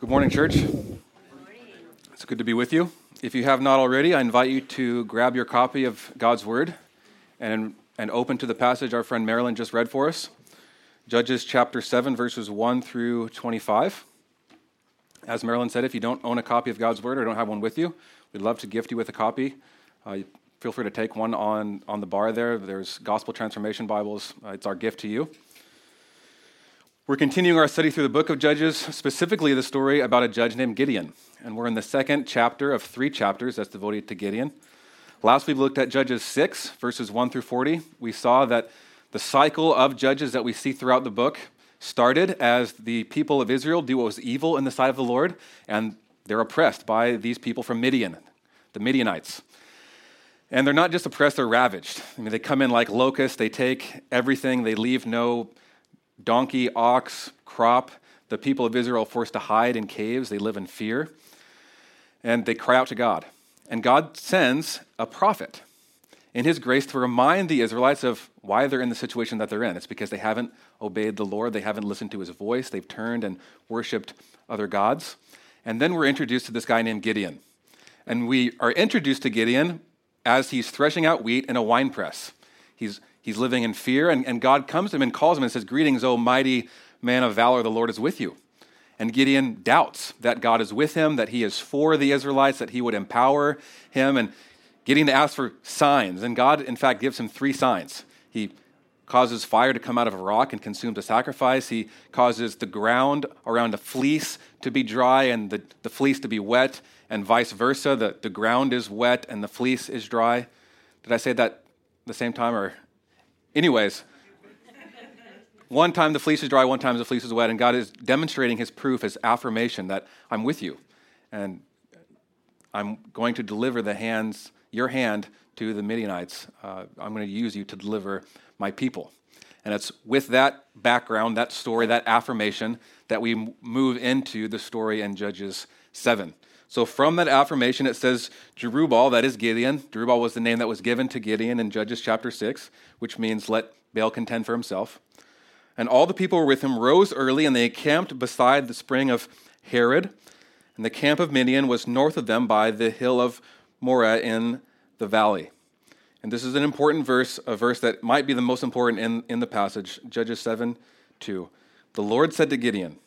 Good morning, church. It's good to be with you. If you have not already, I invite you to grab your copy of God's Word and, and open to the passage our friend Marilyn just read for us Judges chapter 7, verses 1 through 25. As Marilyn said, if you don't own a copy of God's Word or don't have one with you, we'd love to gift you with a copy. Uh, feel free to take one on, on the bar there. There's Gospel Transformation Bibles, uh, it's our gift to you. We're continuing our study through the book of Judges, specifically the story about a judge named Gideon. And we're in the second chapter of three chapters that's devoted to Gideon. Last we looked at Judges 6, verses 1 through 40. We saw that the cycle of judges that we see throughout the book started as the people of Israel do what was evil in the sight of the Lord, and they're oppressed by these people from Midian, the Midianites. And they're not just oppressed, they're ravaged. I mean, they come in like locusts, they take everything, they leave no donkey, ox, crop. The people of Israel are forced to hide in caves. They live in fear. And they cry out to God. And God sends a prophet in his grace to remind the Israelites of why they're in the situation that they're in. It's because they haven't obeyed the Lord, they haven't listened to his voice, they've turned and worshiped other gods. And then we're introduced to this guy named Gideon. And we are introduced to Gideon as he's threshing out wheat in a wine press. He's He's living in fear, and, and God comes to him and calls him and says, Greetings, O mighty man of valor, the Lord is with you. And Gideon doubts that God is with him, that he is for the Israelites, that he would empower him, and getting to ask for signs. And God, in fact, gives him three signs. He causes fire to come out of a rock and consume the sacrifice. He causes the ground around a fleece to be dry and the, the fleece to be wet, and vice versa. The, the ground is wet and the fleece is dry. Did I say that the same time, or Anyways, one time the fleece is dry, one time the fleece is wet, and God is demonstrating his proof, his affirmation that I'm with you. And I'm going to deliver the hands, your hand to the Midianites. Uh, I'm going to use you to deliver my people. And it's with that background, that story, that affirmation, that we move into the story in Judges 7. So from that affirmation, it says Jerubbaal, that is Gideon. Jerubbaal was the name that was given to Gideon in Judges chapter 6, which means let Baal contend for himself. And all the people were with him rose early, and they camped beside the spring of Harod. And the camp of Midian was north of them by the hill of Moreh in the valley. And this is an important verse, a verse that might be the most important in, in the passage, Judges 7 2. The Lord said to Gideon,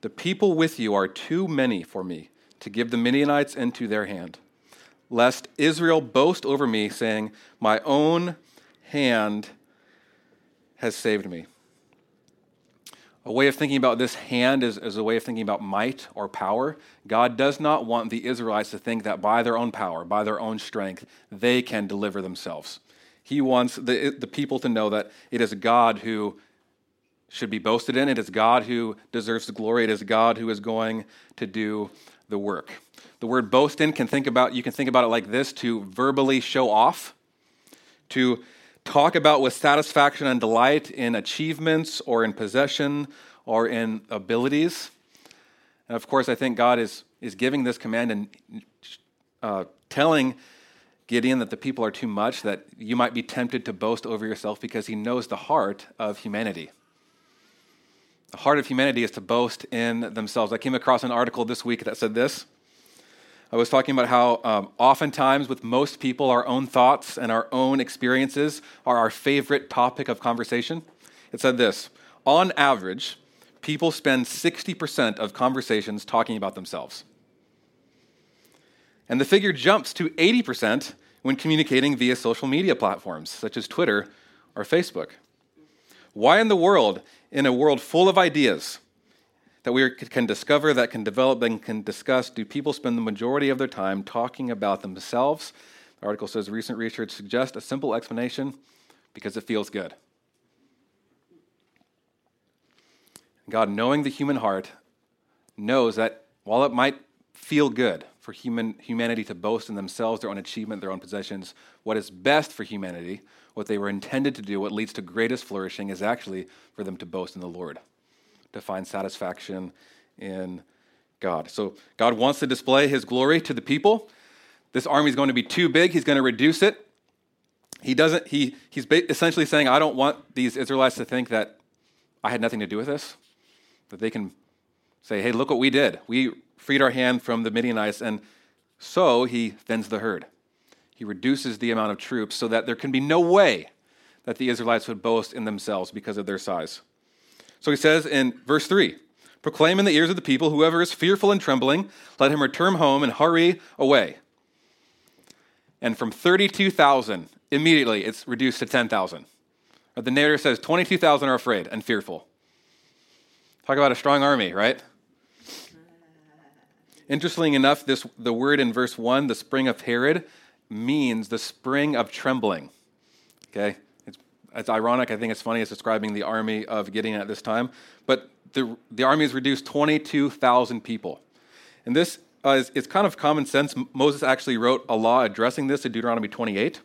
The people with you are too many for me to give the Midianites into their hand, lest Israel boast over me, saying, My own hand has saved me. A way of thinking about this hand is, is, a way of thinking about might or power. God does not want the Israelites to think that by their own power, by their own strength, they can deliver themselves. He wants the, the people to know that it is God who should be boasted in. It is God who deserves the glory. It is God who is going to do the work. The word boast in can think about you can think about it like this to verbally show off, to talk about with satisfaction and delight in achievements or in possession or in abilities. And of course, I think God is, is giving this command and uh, telling Gideon that the people are too much, that you might be tempted to boast over yourself because he knows the heart of humanity. The heart of humanity is to boast in themselves. I came across an article this week that said this. I was talking about how um, oftentimes, with most people, our own thoughts and our own experiences are our favorite topic of conversation. It said this On average, people spend 60% of conversations talking about themselves. And the figure jumps to 80% when communicating via social media platforms such as Twitter or Facebook. Why in the world, in a world full of ideas that we can discover, that can develop, and can discuss, do people spend the majority of their time talking about themselves? The article says recent research suggests a simple explanation because it feels good. God, knowing the human heart, knows that while it might feel good for human, humanity to boast in themselves, their own achievement, their own possessions, what is best for humanity what they were intended to do, what leads to greatest flourishing, is actually for them to boast in the Lord, to find satisfaction in God. So God wants to display his glory to the people. This army is going to be too big, he's going to reduce it. He doesn't, he, he's essentially saying, I don't want these Israelites to think that I had nothing to do with this, that they can say, hey, look what we did. We freed our hand from the Midianites. And so he thins the herd. Reduces the amount of troops so that there can be no way that the Israelites would boast in themselves because of their size. So he says in verse 3 Proclaim in the ears of the people, whoever is fearful and trembling, let him return home and hurry away. And from 32,000, immediately it's reduced to 10,000. The narrator says 22,000 are afraid and fearful. Talk about a strong army, right? Interestingly enough, this, the word in verse 1, the spring of Harod, means the spring of trembling. Okay? It's, it's ironic. I think it's funny. It's describing the army of Gideon at this time. But the, the army has reduced 22,000 people. And this uh, is it's kind of common sense. Moses actually wrote a law addressing this in Deuteronomy 28.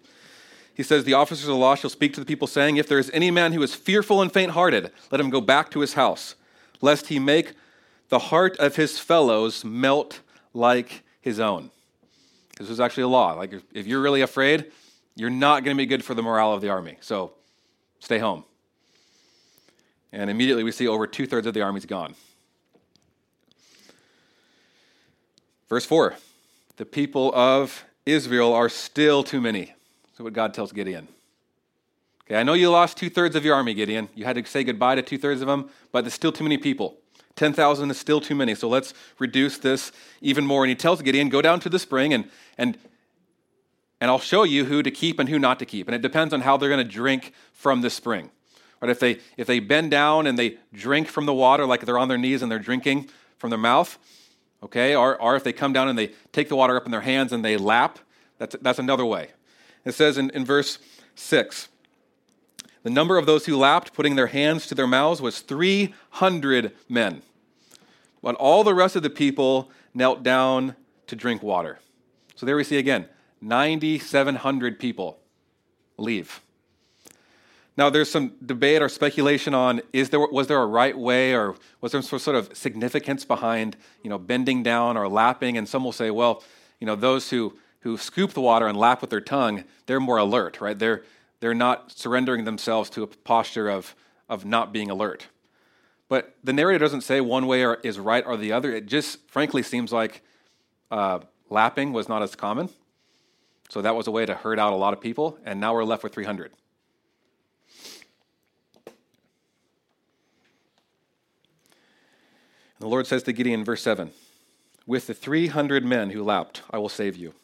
He says, The officers of the law shall speak to the people, saying, If there is any man who is fearful and faint hearted, let him go back to his house, lest he make the heart of his fellows melt like his own. This is actually a law. Like, if you're really afraid, you're not going to be good for the morale of the army. So stay home. And immediately we see over two thirds of the army's gone. Verse 4 The people of Israel are still too many. So, what God tells Gideon. Okay, I know you lost two thirds of your army, Gideon. You had to say goodbye to two thirds of them, but there's still too many people. 10,000 is still too many, so let's reduce this even more. And he tells Gideon, Go down to the spring and, and, and I'll show you who to keep and who not to keep. And it depends on how they're going to drink from the spring. Right? If, they, if they bend down and they drink from the water like they're on their knees and they're drinking from their mouth, okay, or, or if they come down and they take the water up in their hands and they lap, that's, that's another way. It says in, in verse 6 the number of those who lapped, putting their hands to their mouths, was 300 men. But all the rest of the people knelt down to drink water. So there we see again 9,700 people leave. Now, there's some debate or speculation on is there, was there a right way or was there some sort of significance behind you know, bending down or lapping? And some will say, well, you know, those who, who scoop the water and lap with their tongue, they're more alert, right? They're, they're not surrendering themselves to a posture of, of not being alert. But the narrator doesn't say one way or, is right or the other. It just frankly seems like uh, lapping was not as common. So that was a way to herd out a lot of people, and now we're left with 300. And the Lord says to Gideon, verse 7 With the 300 men who lapped, I will save you,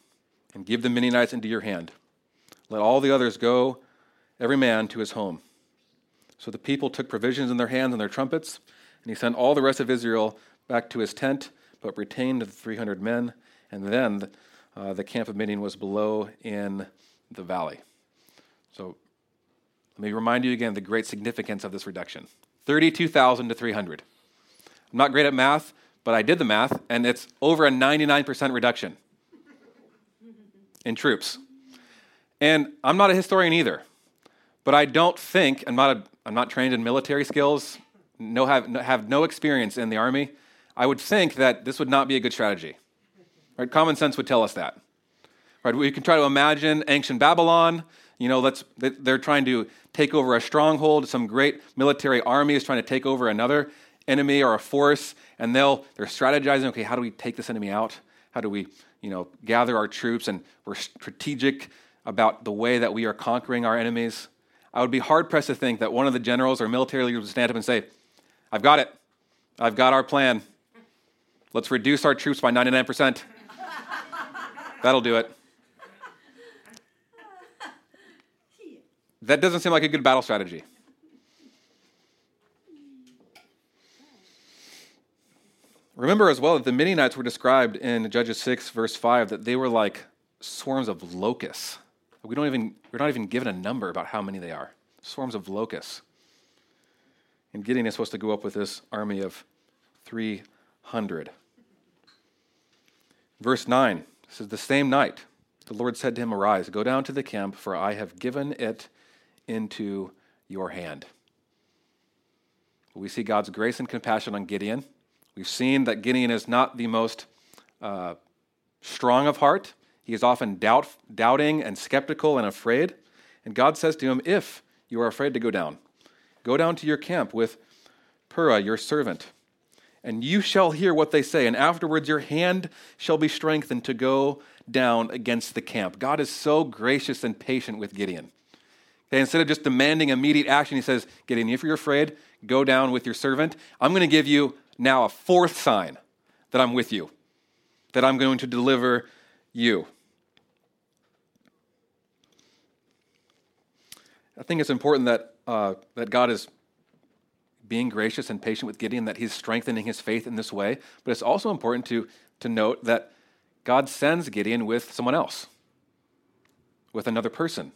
and give the Midianites into your hand. Let all the others go, every man to his home. So the people took provisions in their hands and their trumpets, and he sent all the rest of Israel back to his tent, but retained the 300 men. And then uh, the camp of Midian was below in the valley. So let me remind you again the great significance of this reduction 32,000 to 300. I'm not great at math, but I did the math, and it's over a 99% reduction in troops. And I'm not a historian either, but I don't think, I'm not, a, I'm not trained in military skills, no, have, have no experience in the army. I would think that this would not be a good strategy. Right? Common sense would tell us that. Right? We can try to imagine ancient Babylon. You know, let's, they're trying to take over a stronghold. Some great military army is trying to take over another enemy or a force, and they'll they're strategizing. Okay, how do we take this enemy out? How do we, you know, gather our troops? And we're strategic about the way that we are conquering our enemies. I would be hard pressed to think that one of the generals or military leaders would stand up and say, I've got it. I've got our plan. Let's reduce our troops by 99%. That'll do it. That doesn't seem like a good battle strategy. Remember as well that the Midianites were described in Judges 6, verse 5, that they were like swarms of locusts. We don't even, we're not even given a number about how many they are. Swarms of locusts. And Gideon is supposed to go up with this army of 300. Verse 9 says, The same night the Lord said to him, Arise, go down to the camp, for I have given it into your hand. We see God's grace and compassion on Gideon. We've seen that Gideon is not the most uh, strong of heart. He is often doubt, doubting and skeptical and afraid. And God says to him, If you are afraid to go down, go down to your camp with Purah, your servant, and you shall hear what they say, and afterwards your hand shall be strengthened to go down against the camp. God is so gracious and patient with Gideon. Okay, instead of just demanding immediate action, he says, Gideon, if you're afraid, go down with your servant. I'm going to give you now a fourth sign that I'm with you, that I'm going to deliver you. I think it's important that, uh, that God is being gracious and patient with Gideon, that he's strengthening his faith in this way. But it's also important to, to note that God sends Gideon with someone else, with another person.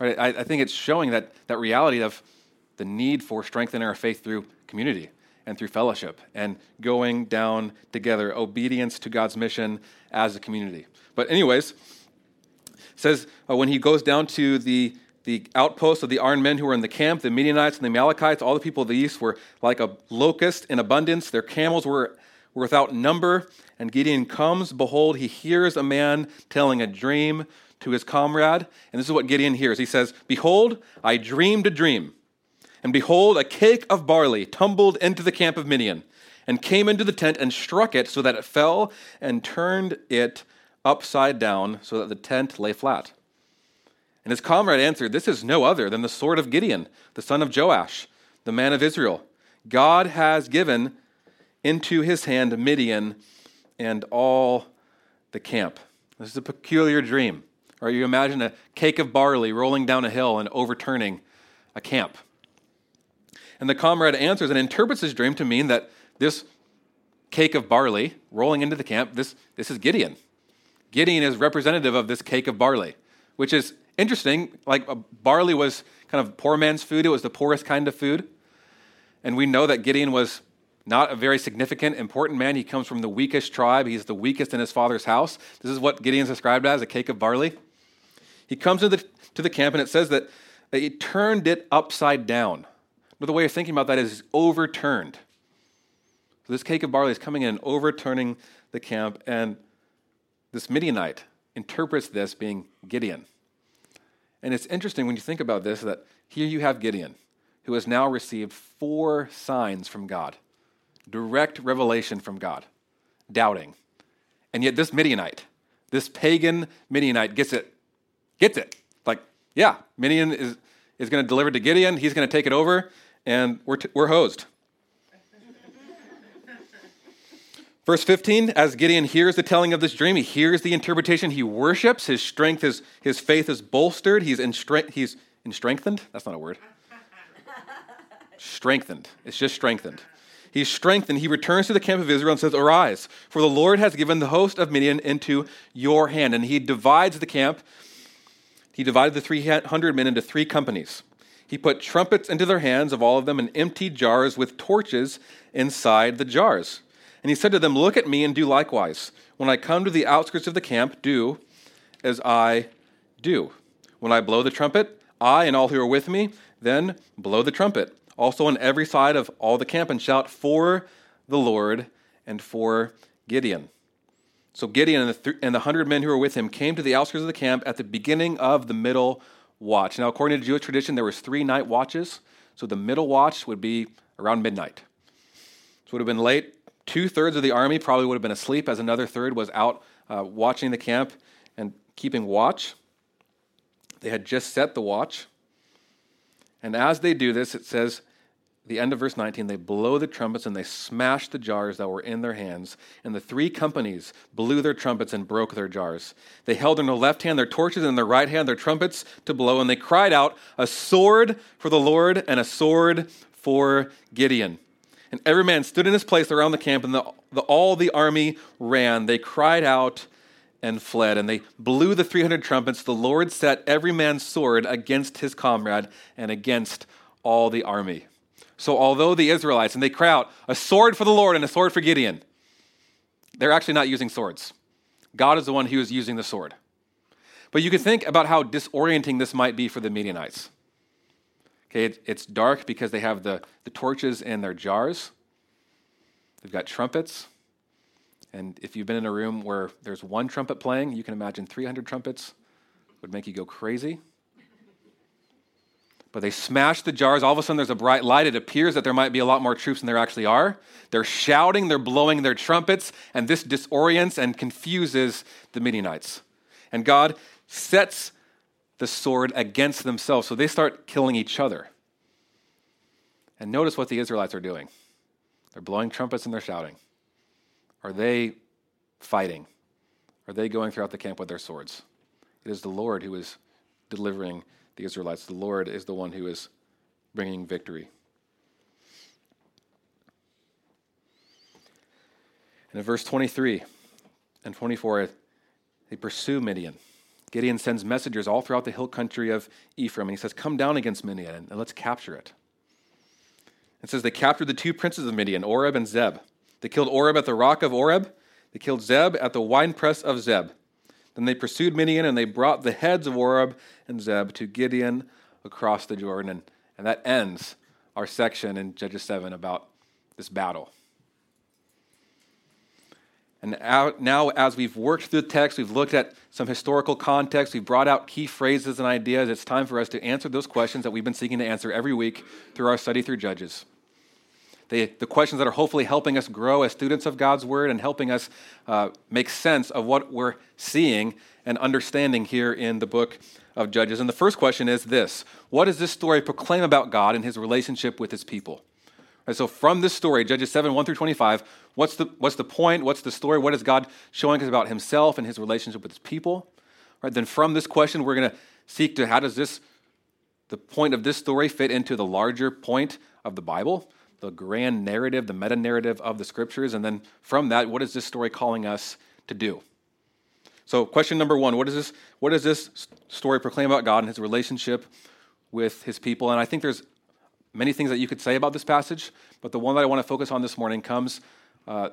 Right? I, I think it's showing that, that reality of the need for strengthening our faith through community and through fellowship and going down together, obedience to God's mission as a community. But, anyways, says uh, when he goes down to the the outposts of the armed men who were in the camp, the Midianites and the Amalekites, all the people of the east were like a locust in abundance. Their camels were, were without number. And Gideon comes, behold, he hears a man telling a dream to his comrade. And this is what Gideon hears. He says, Behold, I dreamed a dream. And behold, a cake of barley tumbled into the camp of Midian, and came into the tent and struck it so that it fell, and turned it upside down so that the tent lay flat. And his comrade answered, This is no other than the sword of Gideon, the son of Joash, the man of Israel. God has given into his hand Midian and all the camp. This is a peculiar dream. Or you imagine a cake of barley rolling down a hill and overturning a camp. And the comrade answers and interprets his dream to mean that this cake of barley rolling into the camp, this, this is Gideon. Gideon is representative of this cake of barley, which is interesting. Like uh, barley was kind of poor man's food, it was the poorest kind of food. And we know that Gideon was not a very significant, important man. He comes from the weakest tribe. He's the weakest in his father's house. This is what Gideon's described as a cake of barley. He comes to the, to the camp, and it says that he turned it upside down. Another way of thinking about that is overturned. So this cake of barley is coming in overturning the camp, and this Midianite interprets this being Gideon. And it's interesting when you think about this that here you have Gideon, who has now received four signs from God direct revelation from God, doubting. And yet, this Midianite, this pagan Midianite, gets it. Gets it. Like, yeah, Midian is, is going to deliver to Gideon. He's going to take it over, and we're, t- we're hosed. Verse 15, as Gideon hears the telling of this dream, he hears the interpretation, he worships, his strength is, his faith is bolstered, he's, in he's in strengthened. That's not a word. strengthened. It's just strengthened. He's strengthened. He returns to the camp of Israel and says, Arise, for the Lord has given the host of Midian into your hand. And he divides the camp. He divided the 300 men into three companies. He put trumpets into their hands of all of them and empty jars with torches inside the jars. And he said to them, Look at me and do likewise. When I come to the outskirts of the camp, do as I do. When I blow the trumpet, I and all who are with me, then blow the trumpet. Also on every side of all the camp, and shout for the Lord and for Gideon. So Gideon and the, th- and the hundred men who were with him came to the outskirts of the camp at the beginning of the middle watch. Now, according to Jewish tradition, there was three night watches. So the middle watch would be around midnight. So it would have been late Two thirds of the army probably would have been asleep, as another third was out uh, watching the camp and keeping watch. They had just set the watch. And as they do this, it says, the end of verse 19, they blow the trumpets and they smash the jars that were in their hands. And the three companies blew their trumpets and broke their jars. They held in their left hand their torches and in their right hand their trumpets to blow. And they cried out, A sword for the Lord and a sword for Gideon. And every man stood in his place around the camp, and the, the, all the army ran. They cried out and fled, and they blew the 300 trumpets. The Lord set every man's sword against his comrade and against all the army. So, although the Israelites, and they cry out, a sword for the Lord and a sword for Gideon, they're actually not using swords. God is the one who is using the sword. But you can think about how disorienting this might be for the Midianites. Okay, it's dark because they have the, the torches in their jars. They've got trumpets. And if you've been in a room where there's one trumpet playing, you can imagine 300 trumpets would make you go crazy. But they smash the jars. All of a sudden, there's a bright light. It appears that there might be a lot more troops than there actually are. They're shouting, they're blowing their trumpets, and this disorients and confuses the Midianites. And God sets the sword against themselves. So they start killing each other. And notice what the Israelites are doing they're blowing trumpets and they're shouting. Are they fighting? Are they going throughout the camp with their swords? It is the Lord who is delivering the Israelites. The Lord is the one who is bringing victory. And in verse 23 and 24, they pursue Midian. Gideon sends messengers all throughout the hill country of Ephraim, and he says, Come down against Midian and let's capture it. It says, They captured the two princes of Midian, Oreb and Zeb. They killed Oreb at the rock of Oreb, they killed Zeb at the winepress of Zeb. Then they pursued Midian, and they brought the heads of Oreb and Zeb to Gideon across the Jordan. And, and that ends our section in Judges 7 about this battle. And now, as we've worked through the text, we've looked at some historical context, we've brought out key phrases and ideas, it's time for us to answer those questions that we've been seeking to answer every week through our study through Judges. The, the questions that are hopefully helping us grow as students of God's Word and helping us uh, make sense of what we're seeing and understanding here in the book of Judges. And the first question is this What does this story proclaim about God and his relationship with his people? Right, so, from this story, Judges 7 1 through 25, what's the, what's the point? What's the story? What is God showing us about himself and his relationship with his people? Right, then, from this question, we're going to seek to how does this, the point of this story, fit into the larger point of the Bible, the grand narrative, the meta narrative of the scriptures? And then, from that, what is this story calling us to do? So, question number one what, is this, what does this story proclaim about God and his relationship with his people? And I think there's many things that you could say about this passage, but the one that I want to focus on this morning comes uh,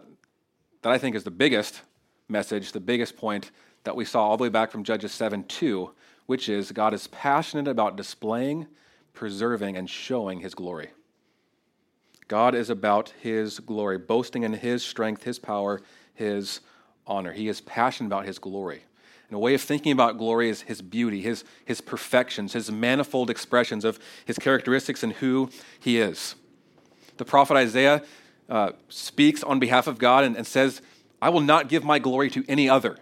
that I think is the biggest message, the biggest point that we saw all the way back from Judges 7 2, which is God is passionate about displaying, preserving, and showing his glory. God is about his glory, boasting in his strength, his power, his honor. He is passionate about his glory. And a way of thinking about glory is his beauty, his, his perfections, his manifold expressions of his characteristics and who he is. The prophet Isaiah uh, speaks on behalf of God and, and, says, I will not give my glory to any other.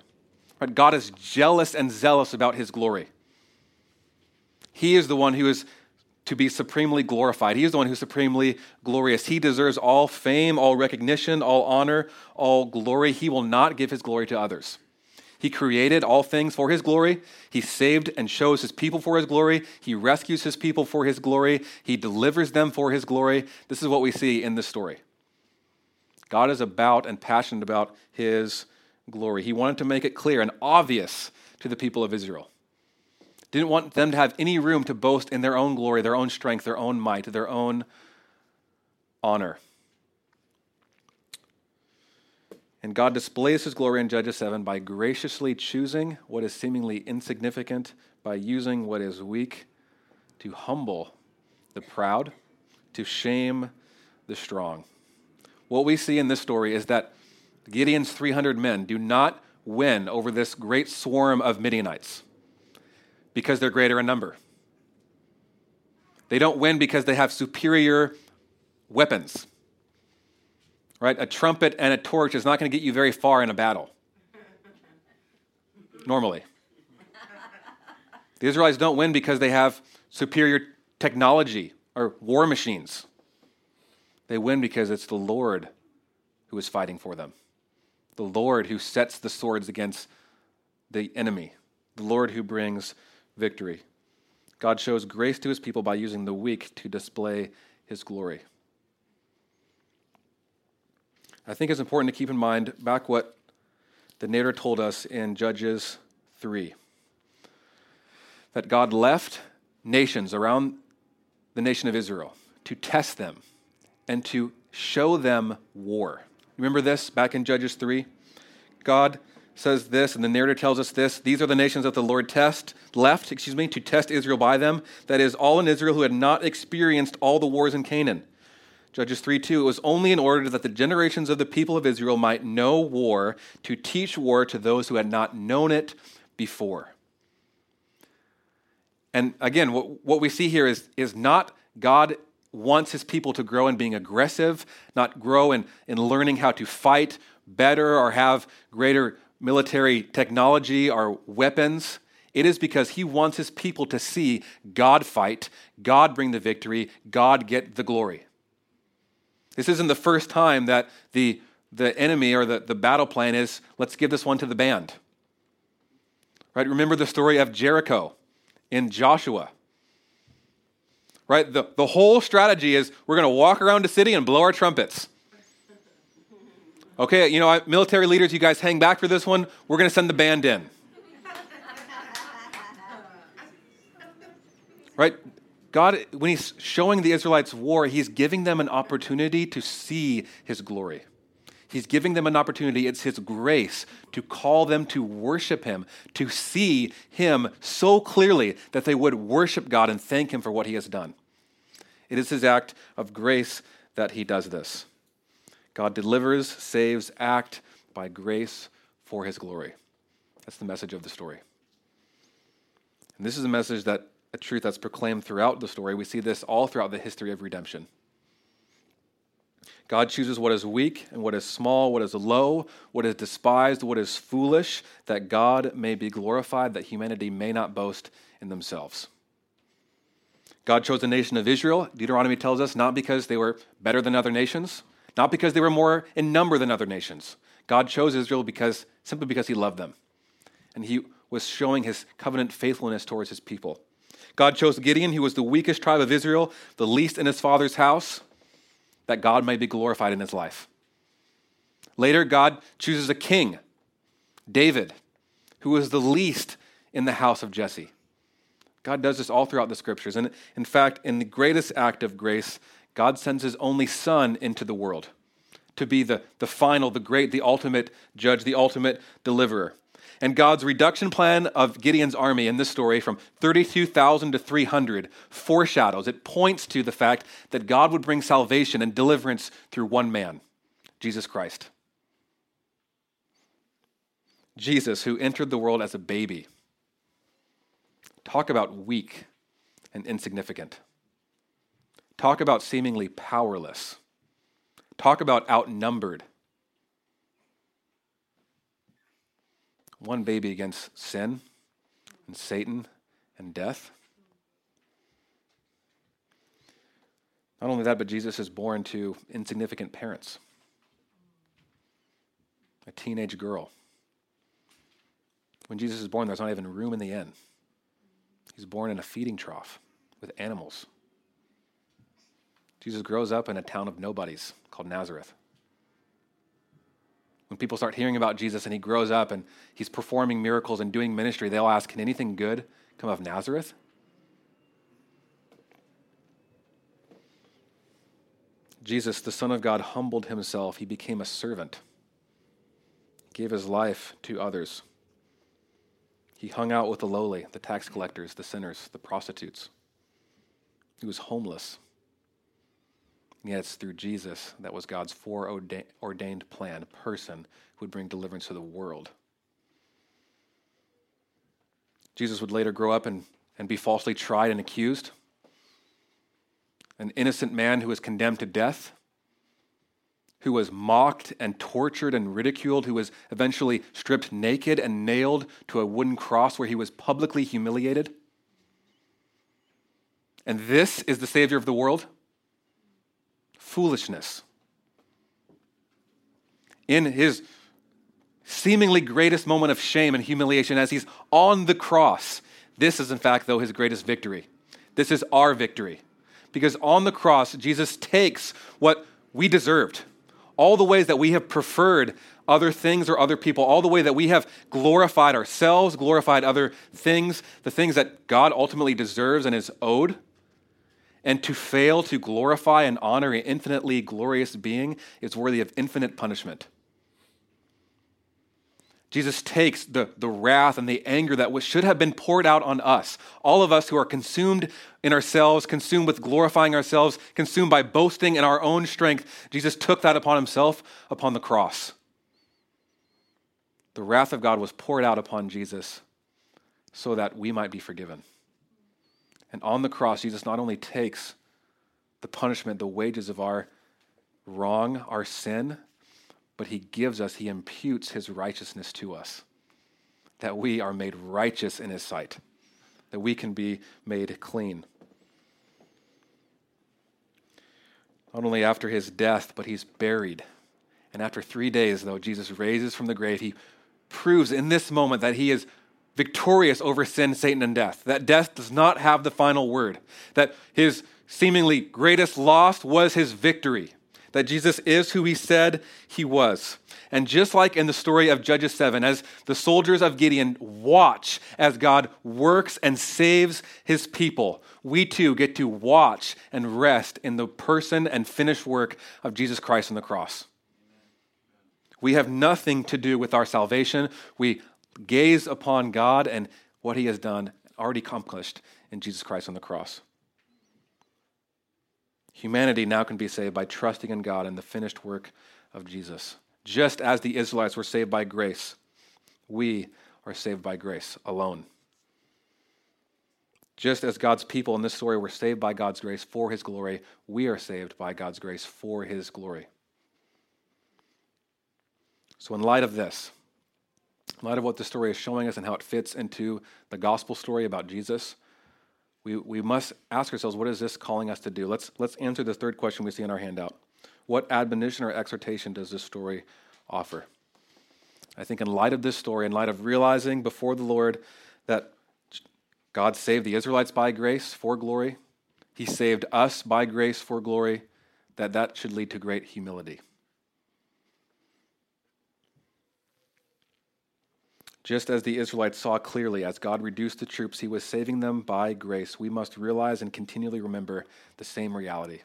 Right? God is jealous and zealous about his glory. He is the one who is to be supremely glorified. He is the one who's supremely glorious. He deserves all fame, all recognition, all honor, all glory. He will not give his glory to others. He created all things for his glory. He saved and shows his people for his glory. He rescues his people for his glory. He delivers them for his glory. This is what we see in this story. God is about and passionate about his glory. He wanted to make it clear and obvious to the people of Israel. Didn't want them to have any room to boast in their own glory, their own strength, their own might, their own honor. And God displays his glory in Judges 7 by graciously choosing what is seemingly insignificant, by using what is weak to humble the proud, to shame the strong. What we see in this story is that Gideon's 300 men do not win over this great swarm of Midianites because they're greater in number. They don't win because they have superior weapons right? A trumpet and a torch is not going to get you very far in a battle. Normally. The Israelites don't win because they have superior technology or war machines. They win because it's the Lord who is fighting for them. The Lord who sets the swords against the enemy. The Lord who brings victory. God shows grace to his people by using the weak to display his glory. I think it's important to keep in mind back what the narrator told us in Judges 3 that God left nations around the nation of Israel to test them and to show them war. Remember this back in Judges 3? God says this, and the narrator tells us this. These are the nations that the Lord test, left, excuse me, to test Israel by them. That is, all in Israel who had not experienced all the wars in Canaan. Judges 3 2, it was only in order that the generations of the people of Israel might know war, to teach war to those who had not known it before. And again, what, what we see here is, is not God wants his people to grow in being aggressive, not grow in, in learning how to fight better or have greater military technology or weapons. It is because he wants his people to see God fight, God bring the victory, God get the glory. This isn't the first time that the, the enemy or the, the battle plan is let's give this one to the band. Right? Remember the story of Jericho in Joshua. Right? The, the whole strategy is we're going to walk around the city and blow our trumpets. Okay, you know, military leaders, you guys hang back for this one. We're going to send the band in. right? God, when He's showing the Israelites war, He's giving them an opportunity to see His glory. He's giving them an opportunity. It's His grace to call them to worship Him, to see Him so clearly that they would worship God and thank Him for what He has done. It is His act of grace that He does this. God delivers, saves, act by grace for His glory. That's the message of the story. And this is a message that, a truth that's proclaimed throughout the story. We see this all throughout the history of redemption. God chooses what is weak and what is small, what is low, what is despised, what is foolish, that God may be glorified, that humanity may not boast in themselves. God chose the nation of Israel, Deuteronomy tells us, not because they were better than other nations, not because they were more in number than other nations. God chose Israel because simply because he loved them. And he was showing his covenant faithfulness towards his people. God chose Gideon, who was the weakest tribe of Israel, the least in his father's house, that God may be glorified in his life. Later, God chooses a king, David, who was the least in the house of Jesse. God does this all throughout the scriptures. And in fact, in the greatest act of grace, God sends his only son into the world to be the, the final, the great, the ultimate judge, the ultimate deliverer. And God's reduction plan of Gideon's army in this story from 32,000 to 300 foreshadows, it points to the fact that God would bring salvation and deliverance through one man, Jesus Christ. Jesus, who entered the world as a baby. Talk about weak and insignificant. Talk about seemingly powerless. Talk about outnumbered one baby against sin and Satan and death. Not only that, but Jesus is born to insignificant parents. A teenage girl. When Jesus is born, there's not even room in the inn. He's born in a feeding trough with animals. Jesus grows up in a town of nobodies called Nazareth when people start hearing about Jesus and he grows up and he's performing miracles and doing ministry, they'll ask, Can anything good come of Nazareth? Jesus, the Son of God, humbled himself. He became a servant, gave his life to others. He hung out with the lowly, the tax collectors, the sinners, the prostitutes. He was homeless. Yet it's through Jesus that was God's foreordained plan, person who would bring deliverance to the world. Jesus would later grow up and, and be falsely tried and accused. An innocent man who was condemned to death, who was mocked and tortured and ridiculed, who was eventually stripped naked and nailed to a wooden cross where he was publicly humiliated. And this is the Savior of the world? Foolishness. In his seemingly greatest moment of shame and humiliation as he's on the cross, this is, in fact, though, his greatest victory. This is our victory. Because on the cross, Jesus takes what we deserved, all the ways that we have preferred other things or other people, all the way that we have glorified ourselves, glorified other things, the things that God ultimately deserves and is owed and to fail to glorify and honor an infinitely glorious being is worthy of infinite punishment. Jesus takes the, the wrath and the anger that should have been poured out on us, all of us who are consumed in ourselves, consumed with glorifying ourselves, consumed by boasting in our own strength. Jesus took that upon himself upon the cross. The wrath of God was poured out upon Jesus so that we might be forgiven. And on the cross, Jesus not only takes the punishment, the wages of our wrong, our sin, but he gives us, he imputes his righteousness to us. That we are made righteous in his sight, that we can be made clean. Not only after his death, but he's buried. And after three days, though, Jesus raises from the grave, he proves in this moment that he is victorious over sin, Satan, and death. That death does not have the final word. That his seemingly greatest loss was his victory. That Jesus is who he said he was. And just like in the story of Judges 7, as the soldiers of Gideon watch as God works and saves his people, we too get to watch and rest in the person and finished work of Jesus Christ on the cross. We have nothing to do with our salvation. We gaze upon God and what he has done, already accomplished in Jesus Christ on the cross. Humanity now can be saved by trusting in God and the finished work of Jesus. Just as the Israelites were saved by grace, we are saved by grace alone. Just as God's people in this story were saved by God's grace for his glory, we are saved by God's grace for his glory. So, in light of this, in light of what the story is showing us and how it fits into the gospel story about Jesus, we, we must ask ourselves, what is this calling us to do? Let's, let's answer the third question we see in our handout. What admonition or exhortation does this story offer? I think, in light of this story, in light of realizing before the Lord that God saved the Israelites by grace for glory, He saved us by grace for glory, that that should lead to great humility. Just as the Israelites saw clearly as God reduced the troops, he was saving them by grace. We must realize and continually remember the same reality.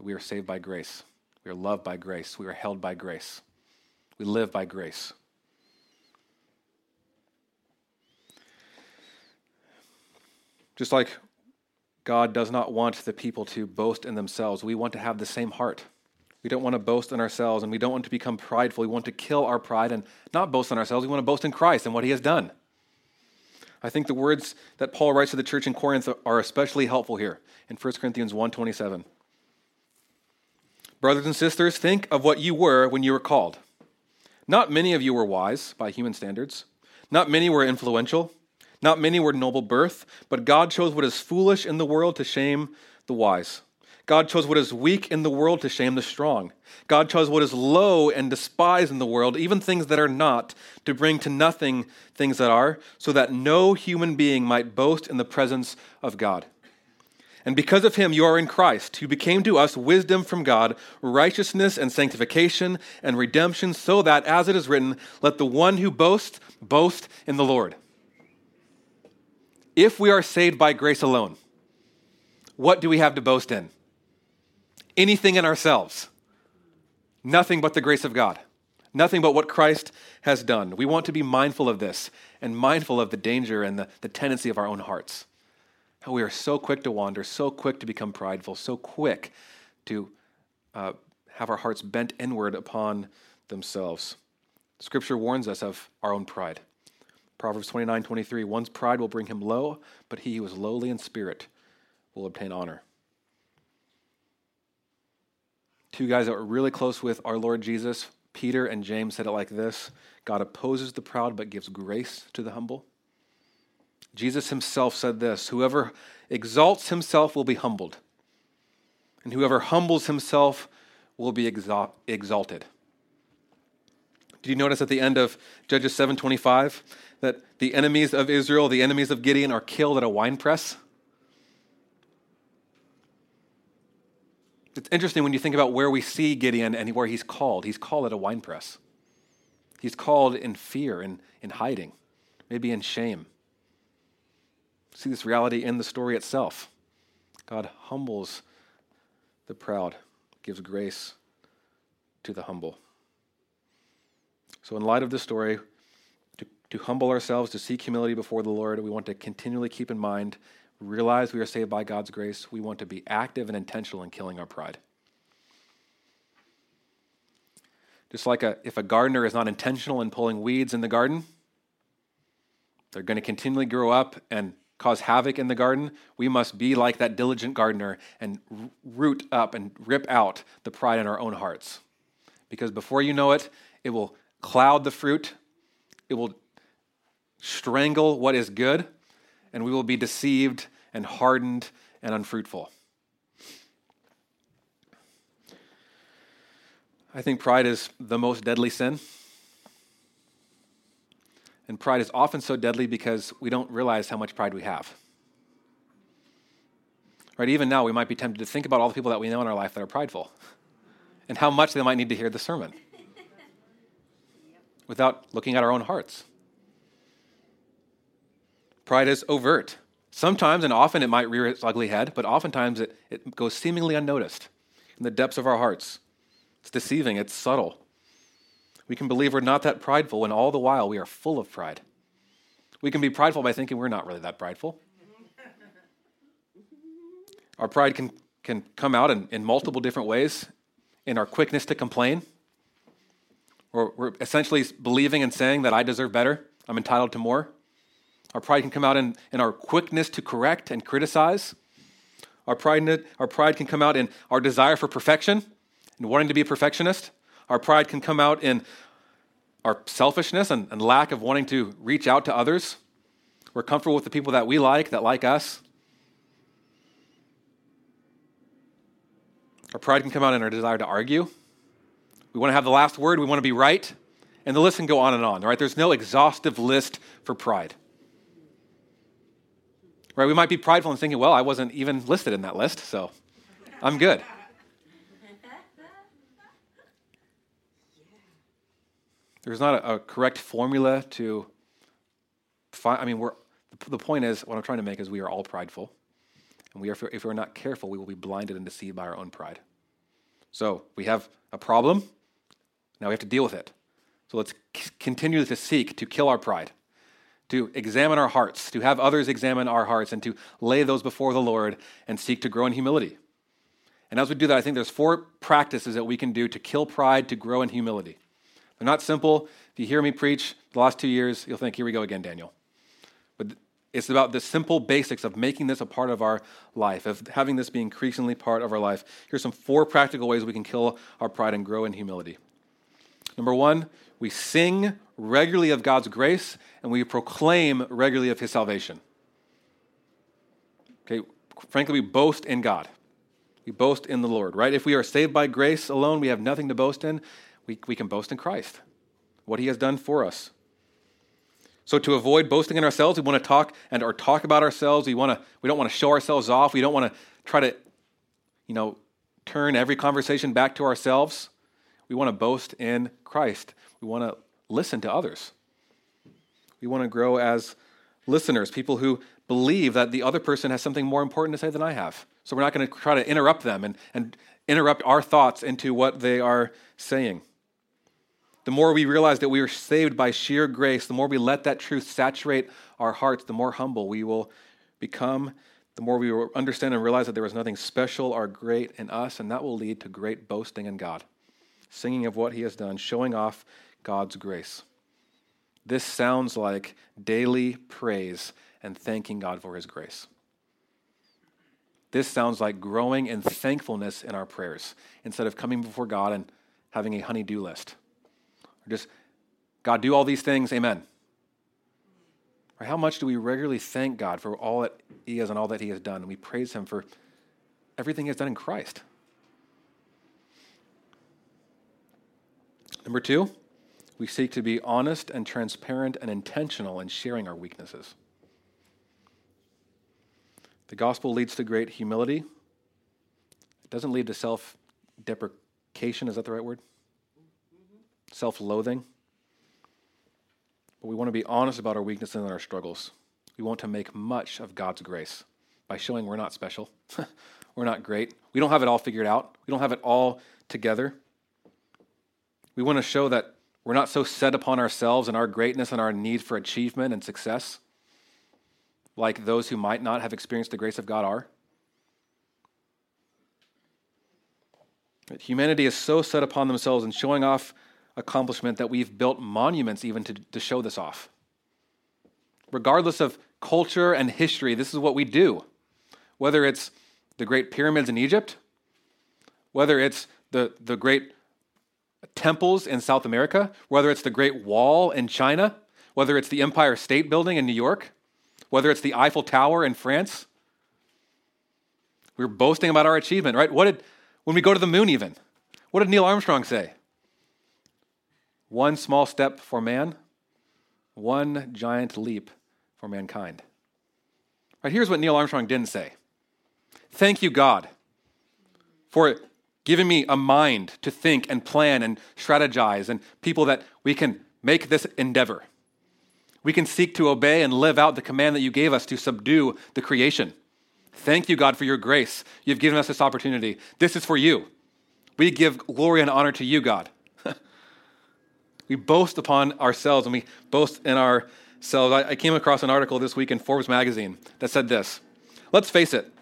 We are saved by grace. We are loved by grace. We are held by grace. We live by grace. Just like God does not want the people to boast in themselves, we want to have the same heart. We don't want to boast in ourselves and we don't want to become prideful. We want to kill our pride and not boast in ourselves. We want to boast in Christ and what he has done. I think the words that Paul writes to the church in Corinth are especially helpful here in 1 Corinthians 1:27. Brothers and sisters, think of what you were when you were called. Not many of you were wise by human standards. Not many were influential. Not many were noble birth, but God chose what is foolish in the world to shame the wise. God chose what is weak in the world to shame the strong. God chose what is low and despised in the world, even things that are not, to bring to nothing things that are, so that no human being might boast in the presence of God. And because of him, you are in Christ, who became to us wisdom from God, righteousness and sanctification and redemption, so that, as it is written, let the one who boasts boast in the Lord. If we are saved by grace alone, what do we have to boast in? Anything in ourselves. Nothing but the grace of God. Nothing but what Christ has done. We want to be mindful of this and mindful of the danger and the, the tendency of our own hearts. How we are so quick to wander, so quick to become prideful, so quick to uh, have our hearts bent inward upon themselves. Scripture warns us of our own pride. Proverbs 29 23 One's pride will bring him low, but he who is lowly in spirit will obtain honor two guys that were really close with our Lord Jesus, Peter and James, said it like this God opposes the proud but gives grace to the humble. Jesus himself said this Whoever exalts himself will be humbled, and whoever humbles himself will be exalted. Did you notice at the end of Judges 7:25 that the enemies of Israel, the enemies of Gideon are killed at a wine press? It's interesting when you think about where we see Gideon and where he's called. He's called at a wine press. He's called in fear and in hiding, maybe in shame. See this reality in the story itself. God humbles the proud, gives grace to the humble. So, in light of this story, to, to humble ourselves, to seek humility before the Lord, we want to continually keep in mind realize we are saved by God's grace, we want to be active and intentional in killing our pride. Just like a, if a gardener is not intentional in pulling weeds in the garden, they're going to continually grow up and cause havoc in the garden, we must be like that diligent gardener and root up and rip out the pride in our own hearts. Because before you know it, it will cloud the fruit, it will strangle what is good, and we will be deceived and hardened and unfruitful. I think pride is the most deadly sin. And pride is often so deadly because we don't realize how much pride we have. Right, even now we might be tempted to think about all the people that we know in our life that are prideful and how much they might need to hear the sermon without looking at our own hearts. Pride is overt. Sometimes and often it might rear its ugly head, but oftentimes it, it goes seemingly unnoticed in the depths of our hearts. It's deceiving, it's subtle. We can believe we're not that prideful when all the while we are full of pride. We can be prideful by thinking we're not really that prideful. Our pride can, can come out in, in multiple different ways in our quickness to complain. Or we're essentially believing and saying that I deserve better, I'm entitled to more. Our pride can come out in, in our quickness to correct and criticize. Our pride, our pride can come out in our desire for perfection and wanting to be a perfectionist. Our pride can come out in our selfishness and, and lack of wanting to reach out to others. We're comfortable with the people that we like, that like us. Our pride can come out in our desire to argue. We want to have the last word, we want to be right. And the list can go on and on, right? There's no exhaustive list for pride. Right? We might be prideful and thinking, well, I wasn't even listed in that list, so I'm good. There's not a, a correct formula to find. I mean, we're, the point is, what I'm trying to make is we are all prideful. And we are, if we're not careful, we will be blinded and deceived by our own pride. So we have a problem. Now we have to deal with it. So let's c- continue to seek to kill our pride, to examine our hearts, to have others examine our hearts, and to lay those before the Lord and seek to grow in humility. And as we do that, I think there's four practices that we can do to kill pride, to grow in humility. They're not simple. If you hear me preach the last two years, you'll think, here we go again, Daniel. But it's about the simple basics of making this a part of our life, of having this be increasingly part of our life. Here's some four practical ways we can kill our pride and grow in humility. Number one, we sing regularly of God's grace and we proclaim regularly of his salvation. Okay, frankly, we boast in God. We boast in the Lord, right? If we are saved by grace alone, we have nothing to boast in we, we can boast in Christ, what he has done for us. So to avoid boasting in ourselves, we want to talk and or talk about ourselves. We want to we don't want to show ourselves off. We don't want to try to, you know, turn every conversation back to ourselves. We want to boast in Christ. We want to listen to others. We want to grow as listeners, people who believe that the other person has something more important to say than I have. So we're not going to try to interrupt them and, and interrupt our thoughts into what they are saying. The more we realize that we are saved by sheer grace, the more we let that truth saturate our hearts, the more humble we will become, the more we will understand and realize that there is nothing special or great in us, and that will lead to great boasting in God, singing of what He has done, showing off God's grace. This sounds like daily praise and thanking God for His grace. This sounds like growing in thankfulness in our prayers instead of coming before God and having a honey-do list. Or just, God, do all these things, amen. Or how much do we regularly thank God for all that He is and all that He has done? And we praise Him for everything He has done in Christ. Number two, we seek to be honest and transparent and intentional in sharing our weaknesses. The gospel leads to great humility. It doesn't lead to self deprecation. Is that the right word? Mm-hmm. self loathing. But we want to be honest about our weaknesses and our struggles. We want to make much of God's grace by showing we're not special, we're not great, we don't have it all figured out, we don't have it all together. We want to show that we're not so set upon ourselves and our greatness and our need for achievement and success like those who might not have experienced the grace of God are. But Humanity is so set upon themselves and showing off accomplishment that we've built monuments even to, to show this off. Regardless of culture and history, this is what we do. Whether it's the great pyramids in Egypt, whether it's the, the great temples in South America, whether it's the Great Wall in China, whether it's the Empire State Building in New York, whether it's the Eiffel Tower in France. We're boasting about our achievement, right? What did, when we go to the moon, even, what did Neil Armstrong say? One small step for man, one giant leap for mankind. Right, here's what Neil Armstrong didn't say Thank you, God, for giving me a mind to think and plan and strategize, and people that we can make this endeavor. We can seek to obey and live out the command that you gave us to subdue the creation. Thank you, God, for your grace. You've given us this opportunity. This is for you. We give glory and honor to you, God. we boast upon ourselves and we boast in ourselves. I, I came across an article this week in Forbes magazine that said this Let's face it,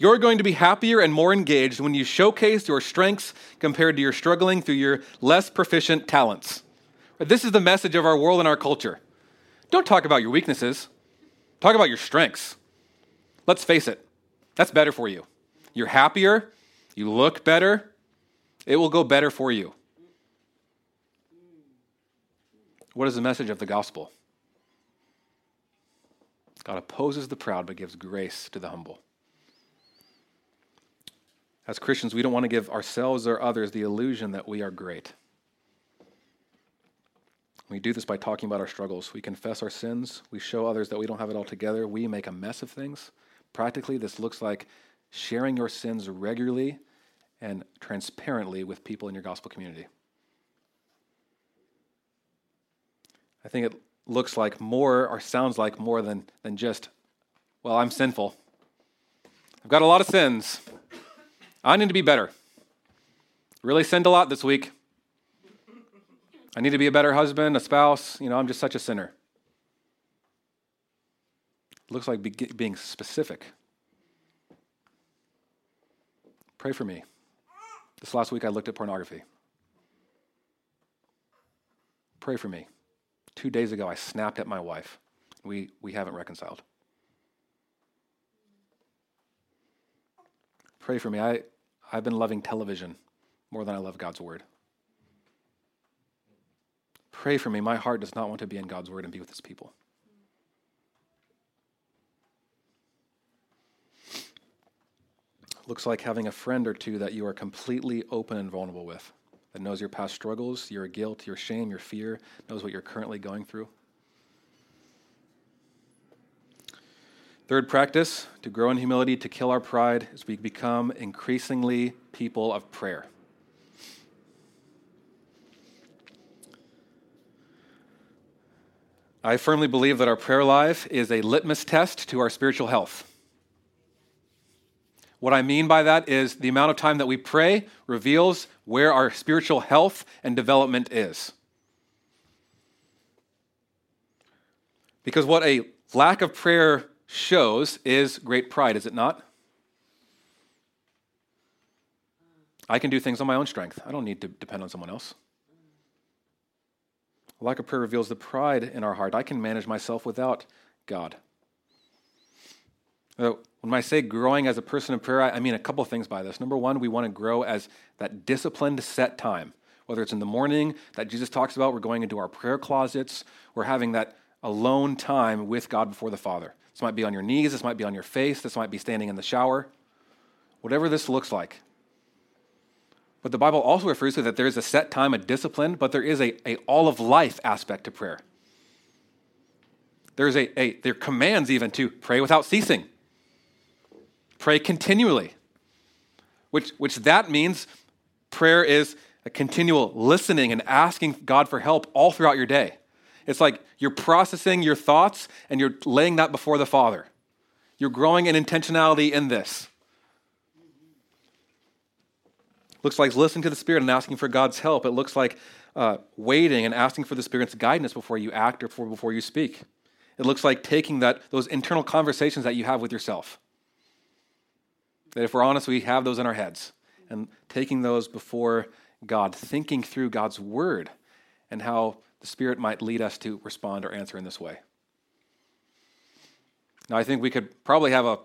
you're going to be happier and more engaged when you showcase your strengths compared to your struggling through your less proficient talents. This is the message of our world and our culture. Don't talk about your weaknesses, talk about your strengths. Let's face it, that's better for you. You're happier, you look better, it will go better for you. What is the message of the gospel? God opposes the proud but gives grace to the humble. As Christians, we don't want to give ourselves or others the illusion that we are great. We do this by talking about our struggles. We confess our sins. We show others that we don't have it all together. We make a mess of things. Practically, this looks like sharing your sins regularly and transparently with people in your gospel community. I think it looks like more or sounds like more than, than just, well, I'm sinful. I've got a lot of sins. I need to be better. Really sinned a lot this week. I need to be a better husband, a spouse. You know, I'm just such a sinner. looks like be- being specific. Pray for me. This last week I looked at pornography. Pray for me. Two days ago I snapped at my wife. We, we haven't reconciled. Pray for me. I, I've been loving television more than I love God's word. Pray for me. My heart does not want to be in God's word and be with his people. Looks like having a friend or two that you are completely open and vulnerable with, that knows your past struggles, your guilt, your shame, your fear, knows what you're currently going through. Third practice to grow in humility, to kill our pride, is we become increasingly people of prayer. I firmly believe that our prayer life is a litmus test to our spiritual health. What I mean by that is the amount of time that we pray reveals where our spiritual health and development is. Because what a lack of prayer shows is great pride, is it not? I can do things on my own strength. I don't need to depend on someone else. Lack of prayer reveals the pride in our heart. I can manage myself without God. Uh, when I say growing as a person of prayer, I mean a couple things by this. Number one, we want to grow as that disciplined set time, whether it's in the morning that Jesus talks about, we're going into our prayer closets, we're having that alone time with God before the Father. This might be on your knees, this might be on your face, this might be standing in the shower. Whatever this looks like. But the Bible also refers to that there is a set time, a discipline, but there is a, a all of life aspect to prayer. There's a, a there are commands even to pray without ceasing. Pray continually. Which which that means prayer is a continual listening and asking God for help all throughout your day. It's like you're processing your thoughts and you're laying that before the Father. You're growing in intentionality in this. Looks like listening to the Spirit and asking for God's help. It looks like uh, waiting and asking for the Spirit's guidance before you act or before, before you speak. It looks like taking that those internal conversations that you have with yourself. That if we're honest, we have those in our heads, and taking those before God, thinking through God's word and how the Spirit might lead us to respond or answer in this way. Now, I think we could probably have a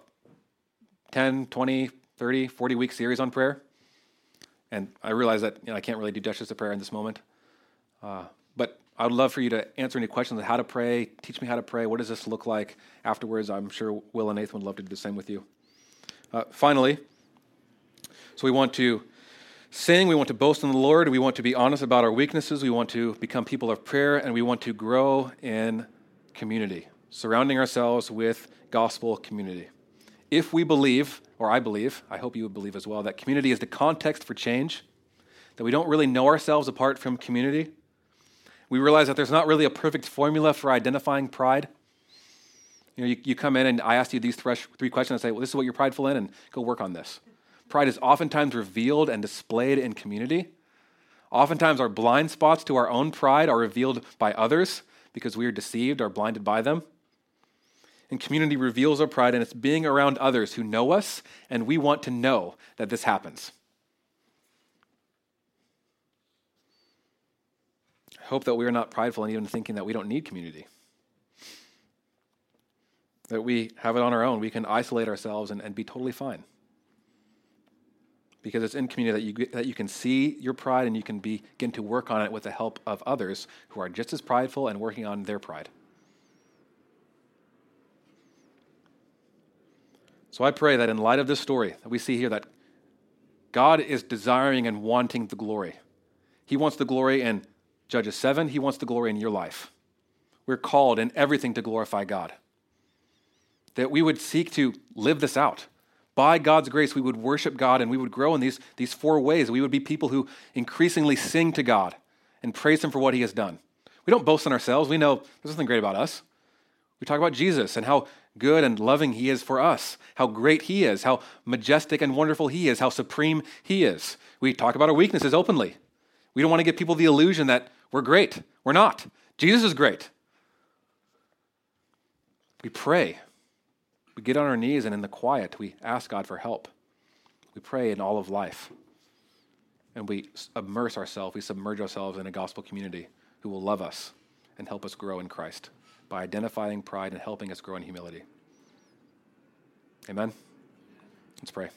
10, 20, 30, 40 week series on prayer. And I realize that you know, I can't really do justice to prayer in this moment. Uh, but I would love for you to answer any questions on how to pray, teach me how to pray. What does this look like afterwards? I'm sure Will and Nathan would love to do the same with you. Uh, finally, so we want to sing, we want to boast in the Lord, we want to be honest about our weaknesses, we want to become people of prayer, and we want to grow in community, surrounding ourselves with gospel community. If we believe, or I believe, I hope you would believe as well, that community is the context for change, that we don't really know ourselves apart from community, we realize that there's not really a perfect formula for identifying pride. You know, you, you come in and I ask you these three questions. I say, well, this is what you're prideful in, and go work on this. Pride is oftentimes revealed and displayed in community. Oftentimes, our blind spots to our own pride are revealed by others because we are deceived or blinded by them. And community reveals our pride, and it's being around others who know us, and we want to know that this happens. I hope that we are not prideful in even thinking that we don't need community. That we have it on our own. We can isolate ourselves and, and be totally fine because it's in community that you, that you can see your pride and you can begin to work on it with the help of others who are just as prideful and working on their pride. So I pray that in light of this story that we see here that God is desiring and wanting the glory. He wants the glory in Judges 7, he wants the glory in your life. We're called in everything to glorify God. That we would seek to live this out by God's grace, we would worship God and we would grow in these, these four ways. We would be people who increasingly sing to God and praise Him for what He has done. We don't boast in ourselves. We know there's nothing great about us. We talk about Jesus and how good and loving He is for us, how great He is, how majestic and wonderful He is, how supreme He is. We talk about our weaknesses openly. We don't want to give people the illusion that we're great. We're not. Jesus is great. We pray we get on our knees and in the quiet, we ask God for help. We pray in all of life. And we immerse ourselves, we submerge ourselves in a gospel community who will love us and help us grow in Christ by identifying pride and helping us grow in humility. Amen? Let's pray.